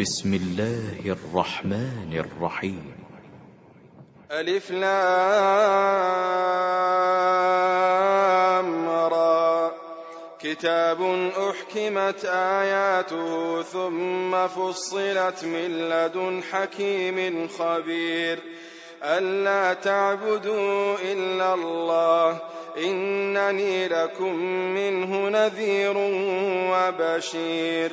بسم الله الرحمن الرحيم. ألف لام را. كتاب أحكمت آياته ثم فصلت من لدن حكيم خبير. ألا تعبدوا إلا الله إنني لكم منه نذير وبشير.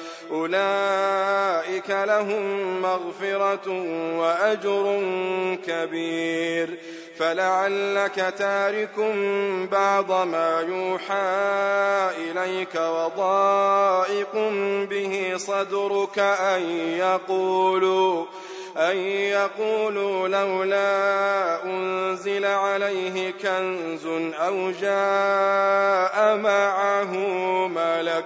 أولئك لهم مغفرة وأجر كبير. فلعلك تارك بعض ما يوحى إليك وضائق به صدرك أن يقولوا أن يقولوا لولا أنزل عليه كنز أو جاء معه ملك.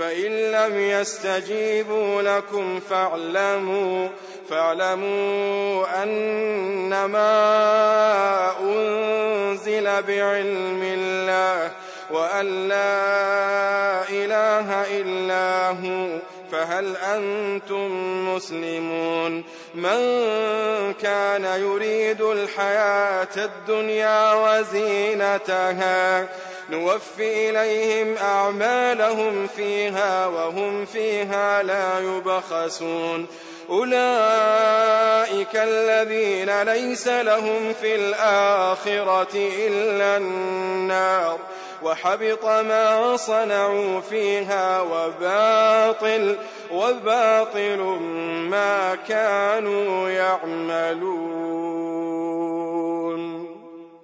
فإن لم يستجيبوا لكم فاعلموا فاعلموا أنما أنزل بعلم الله وأن لا إله إلا هو فهل أنتم مسلمون؟ من كان يريد الحياة الدنيا وزينتها نوفي إليهم أعمالهم فيها وهم فيها لا يبخسون. أولئك الذين ليس لهم في الآخرة إلا النار وحبط ما صنعوا فيها وباطل وباطل ما كانوا يعملون.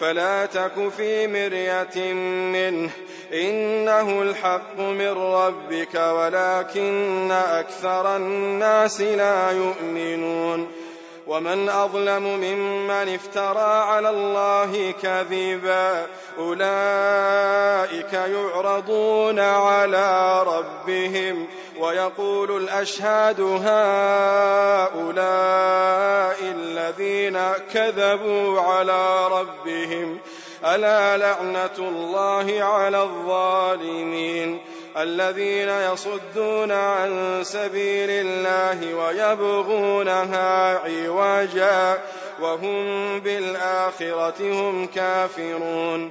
فلا تك في مرية منه. إنه الحق من ربك ولكن أكثر الناس لا يؤمنون. ومن أظلم ممن افترى على الله كذبا أولئك يعرضون على ربهم ويقول الأشهاد هؤلاء الذين كذبوا على ربهم. ألا لعنة الله على الظالمين. الذين يصدون عن سبيل الله ويبغونها عوجا. وهم بالآخرة هم كافرون.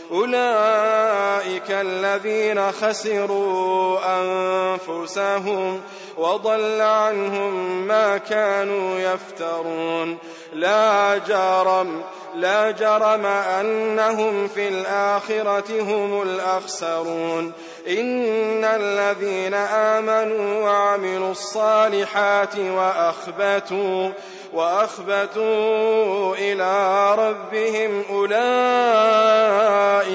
أولئك الذين خسروا أنفسهم وضل عنهم ما كانوا يفترون. لا جرم لا جرم أنهم في الآخرة هم الأخسرون. إن الذين آمنوا وعملوا الصالحات وأخبتوا وأخبتوا إلى ربهم أولئك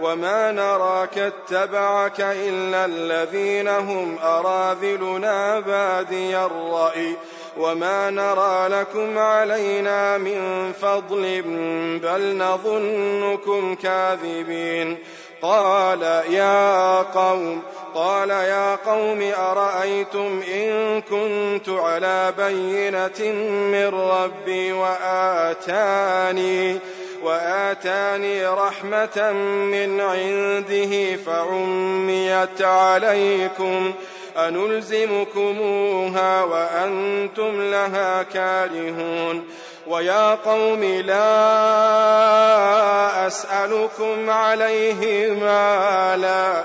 وما نراك اتبعك إلا الذين هم أراذلنا بادي الرأي وما نرى لكم علينا من فضل بل نظنكم كاذبين قال يا قوم قال يا قوم أرأيتم إن كنت على بينة من ربي وآتاني وآتاني رحمة من عنده فعميت عليكم أنلزمكموها وأنتم لها كارهون ويا قوم لا أسألكم عليه مالا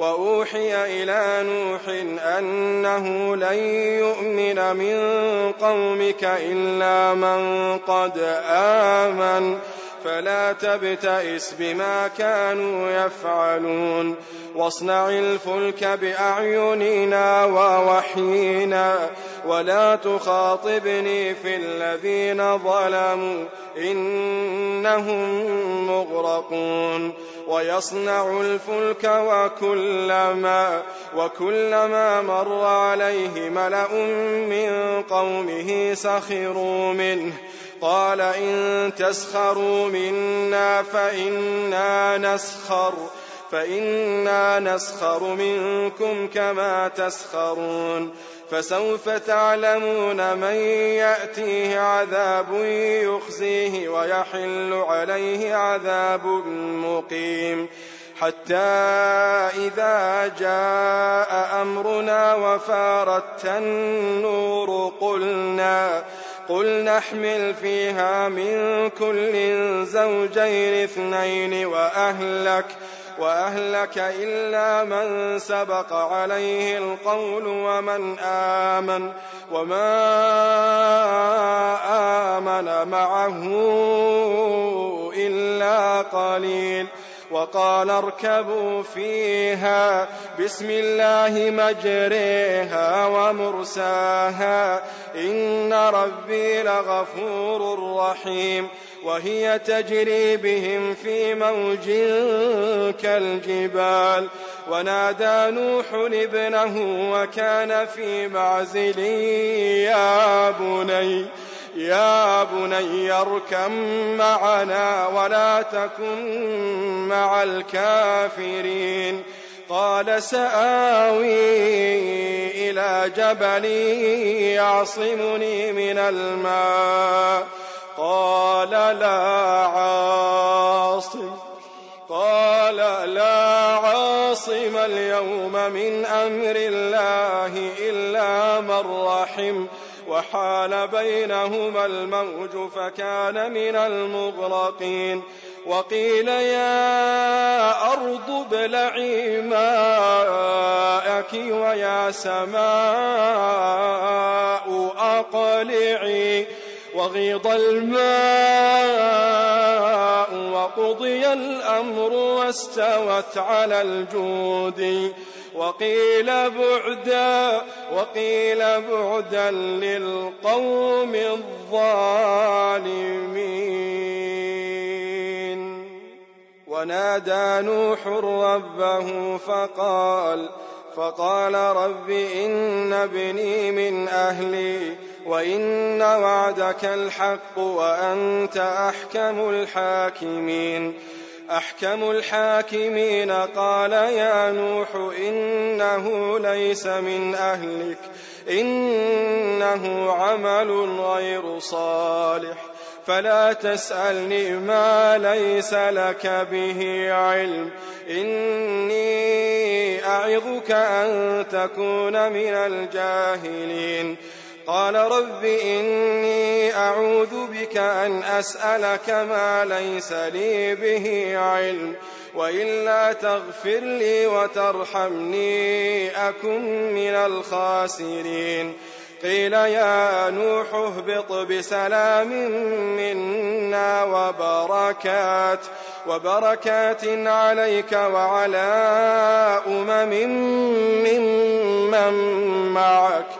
وأوحي إلى نوح أنه لن يؤمن من قومك إلا من قد آمن. فلا تبتئس بما كانوا يفعلون. واصنع الفلك بأعيننا ووحينا ولا تخاطبني في الذين ظلموا إنهم مغرقون. ويصنع الفلك وكلما وكلما مر عليه ملأ من قومه سخروا منه. قال إن تسخروا منا فإنا نسخر فإنا نسخر منكم كما تسخرون. فسوف تعلمون من يأتيه عذاب يخزيه ويحل عليه عذاب مقيم. حتى إذا جاء أمرنا وفارت النور قلنا قل نحمل فيها من كل زوجين اثنين وأهلك وأهلك إلا من سبق عليه القول ومن آمن وما آمن معه إلا قليل وقال اركبوا فيها. بسم الله مجريها ومرساها. إن ربي لغفور رحيم. وهي تجري بهم في موج كالجبال. ونادى نوح ابنه وكان في معزل. يا بني يا بني اركم معنا ولا تكن مع الكافرين. قال سآوي إلى جبل يعصمني من الماء. قال لا عاصم. قال لا عاصم اليوم من أمر الله إلا من رحم. وحال بينهما الموج فكان من المغرقين. وقيل يا أرض ابلعي ماءك ويا سماء أقلعي. وغيض الماء وقضي الأمر واستوت على الجود. وقيل بعدا وقيل بعدا للقوم الظالمين. ونادى نوح ربه فقال فقال رب إن ابني من أهلي وإن وعدك الحق وأنت أحكم الحاكمين. أحكم الحاكمين قال يا نوح إنه ليس من أهلك إنه عمل غير صالح فلا تسألني ما ليس لك به علم إني أعظك أن تكون من الجاهلين. قال رب إني أعوذ بك أن أسألك ما ليس لي به علم وإلا تغفر لي وترحمني أكن من الخاسرين. قيل يا نوح اهبط بسلام منا وبركات وبركات عليك وعلى أمم ممن معك.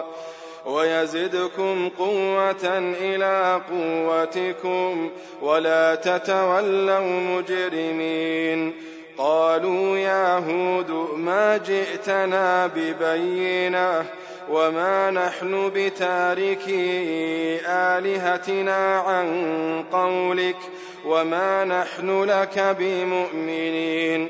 ويزدكم قوة إلى قوتكم ولا تتولوا مجرمين. قالوا يا هود ما جئتنا ببينة وما نحن بتاركي آلهتنا عن قولك وما نحن لك بمؤمنين.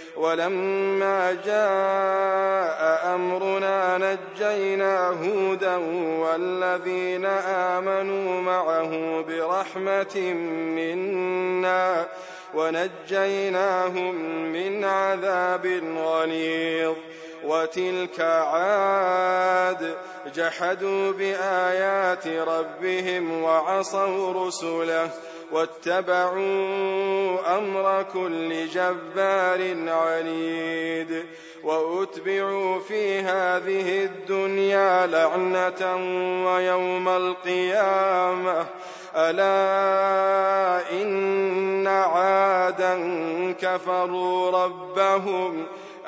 ولما جاء أمرنا نجينا هودا والذين آمنوا معه برحمة منا ونجيناهم من عذاب غليظ. وتلك عاد جحدوا بآيات ربهم وعصوا رسله واتبعوا أمر كل جبار عنيد وأتبعوا في هذه الدنيا لعنة ويوم القيامة. ألا إن عادا كفروا ربهم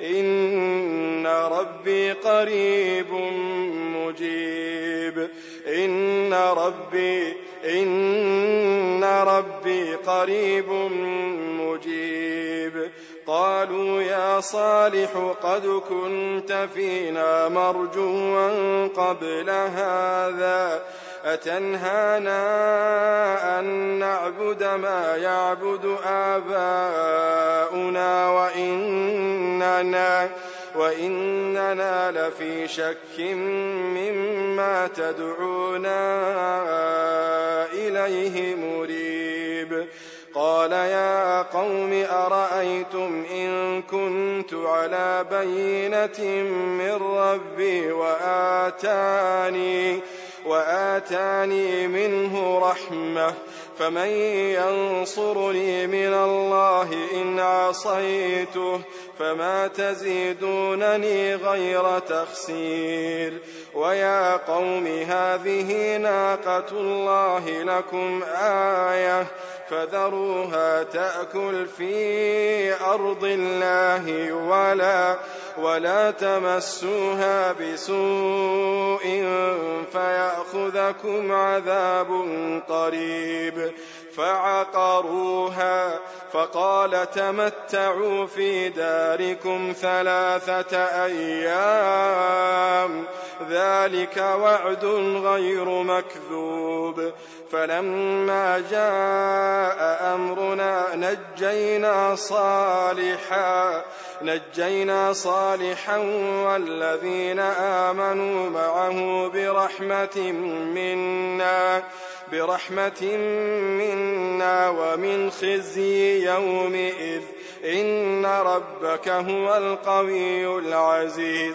إن ربي قريب مجيب. إن ربي إن ربي قريب مجيب. قالوا يا صالح قد كنت فينا مرجوا قبل هذا. أتنهانا أن نعبد ما يعبد آباؤنا وإننا وإننا لفي شك مما تدعونا إليه مريب. قال يا قوم أرأيتم إن كنت على بينة من ربي وآتاني وآتاني منه رحمة فمن ينصرني من الله إن عصيته فما تزيدونني غير تخسير. ويا قوم هذه ناقة الله لكم آية فذروها تأكل في أرض الله ولا ولا تمسوها بسوء فيأخذكم عذاب قريب. فعقروها فقال تمتعوا في داركم ثلاثة أيام ذلك وعد غير مكذوب فلما جاء أمرنا نجينا صالحا نجينا صالحا والذين آمنوا معه برحمة منا برحمة منا ومن خزي يومئذ. إن ربك هو القوي العزيز.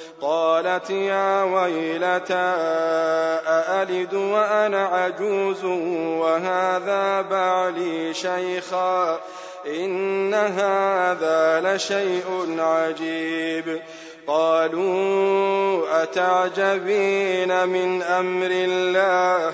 قالت يا ويلتى أألد وأنا عجوز وهذا بعلي شيخا إن هذا لشيء عجيب. قالوا أتعجبين من أمر الله؟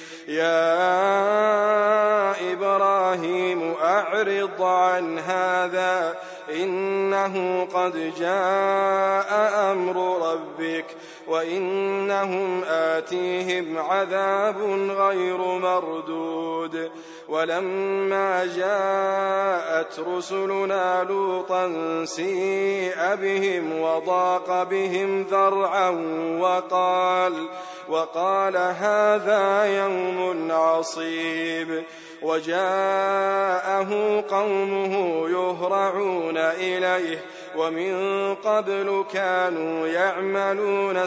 يا إبراهيم أعرض عن هذا. إنه قد جاء أمر ربك. وإنهم آتيهم عذاب غير مردود. ولما جاءت رسلنا لوطا سيء بهم وضاق بهم ذرعا وقال وقال هذا يوم عصيب. وجاءه قومه يهرعون إليه ومن قبل كانوا يعملون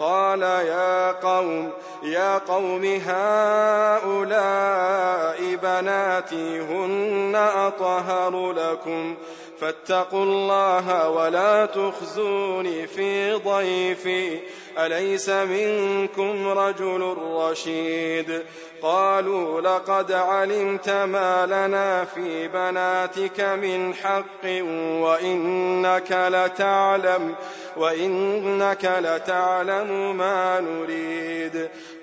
قال يا قوم يا قوم هؤلاء بناتي هن أطهر لكم. فاتقوا الله ولا تخزوني في ضيفي. أليس منكم رجل رشيد؟ قالوا لقد علمت ما لنا في بناتك من حق وإنك لتعلم وإنك لتعلم ما نريد.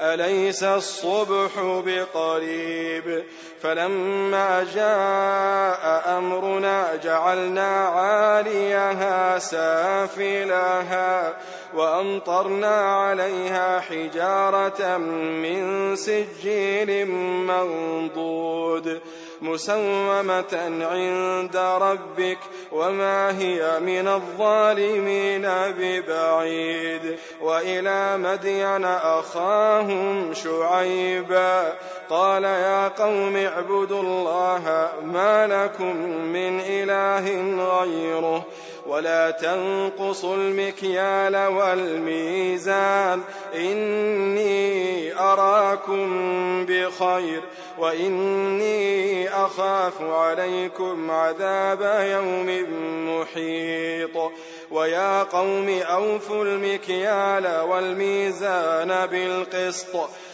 أليس الصبح بقريب؟ فلما جاء أمرنا جعلنا عاليها سافلها وأمطرنا عليها حجارة من سجيل منضود. مسومة عند ربك وما هي من الظالمين ببعيد. وإلى مدين أخاهم شعيبا قال يا قوم اعبدوا الله ما لكم من إله غيره ولا تنقصوا المكيال والميزان إني أراكم بخير وإني أخاف عليكم عذاب يوم محيط ويا قوم أوفوا المكيال والميزان بالقسط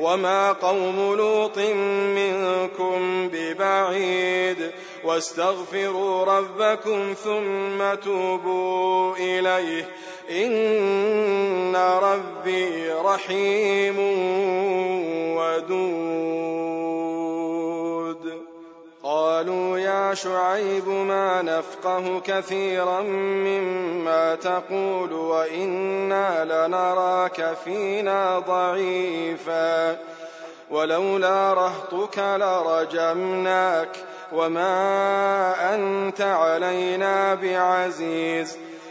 وما قوم لوط منكم ببعيد واستغفروا ربكم ثم توبوا إليه إن ربي رحيم ودود قالوا يا شعيب ما نفقه كثيرا مما تقول وإنا لنراك فينا ضعيفا. ولولا رهطك لرجمناك وما أنت علينا بعزيز.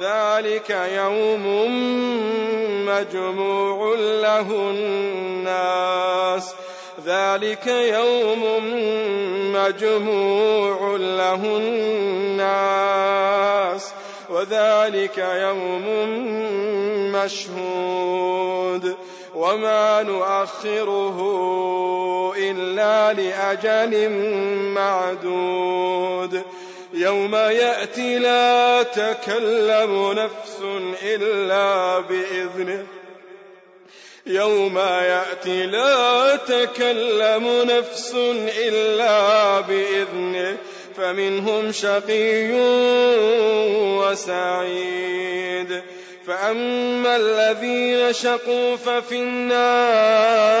ذلك يوم مجموع له الناس. ذلك يوم مجموع له الناس. وذلك يوم مشهود. وما نؤخره إلا لأجل معدود. يوم يأتي لا تكلم نفس إلا بإذنه. يوم يأتي لا تكلم نفس إلا بإذنه. فمنهم شقي وسعيد. فأما الذين شقوا ففي النار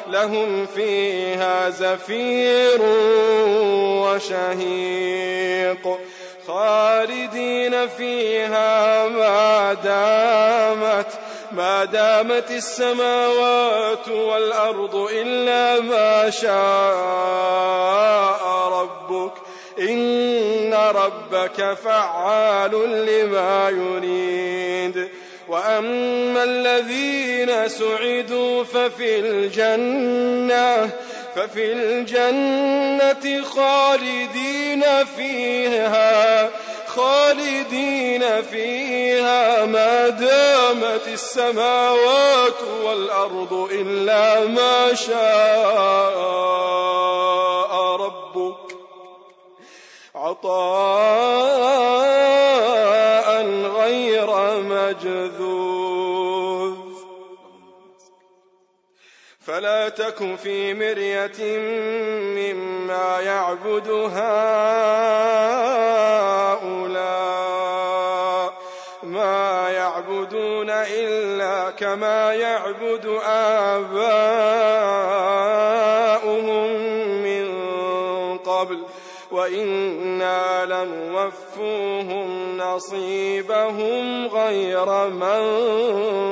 لهم فيها زفير وشهيق خالدين فيها ما دامت ما دامت السماوات والأرض إلا ما شاء ربك إن ربك فعال لما يريد وأما الذين سعدوا ففي الجنة ففي الجنة خالدين فيها خالدين فيها. ما دامت السماوات والأرض إلا ما شاء ربك. عطاء غير مجذوذ. فلا تك في مرية مما يعبد هؤلاء. ما يعبدون إلا كما يعبد آباؤهم. وإنا لنوفوهم نصيبهم غير منقوص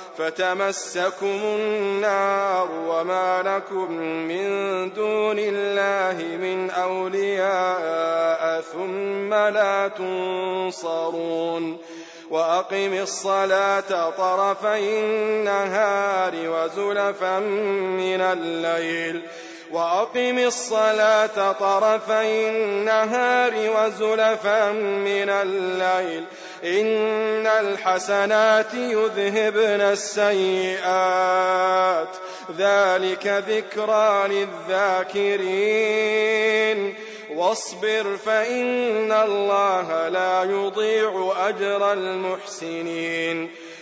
فتمسكم النار وما لكم من دون الله من أولياء ثم لا تنصرون وأقم الصلاة طرفي النهار وزلفا من الليل وأقم الصلاة طرفي النهار وزلفا من الليل إن الحسنات يذهبن السيئات. ذلك ذكرى للذاكرين. واصبر فإن الله لا يضيع أجر المحسنين.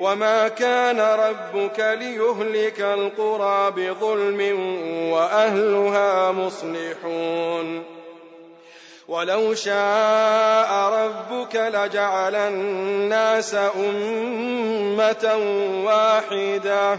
وما كان ربك ليهلك القرى بظلم وأهلها مصلحون ولو شاء ربك لجعل الناس أمة واحدة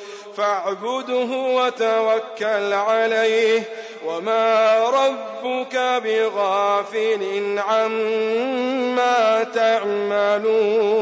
فاعبده وتوكل عليه وما ربك بغافل عما تعملون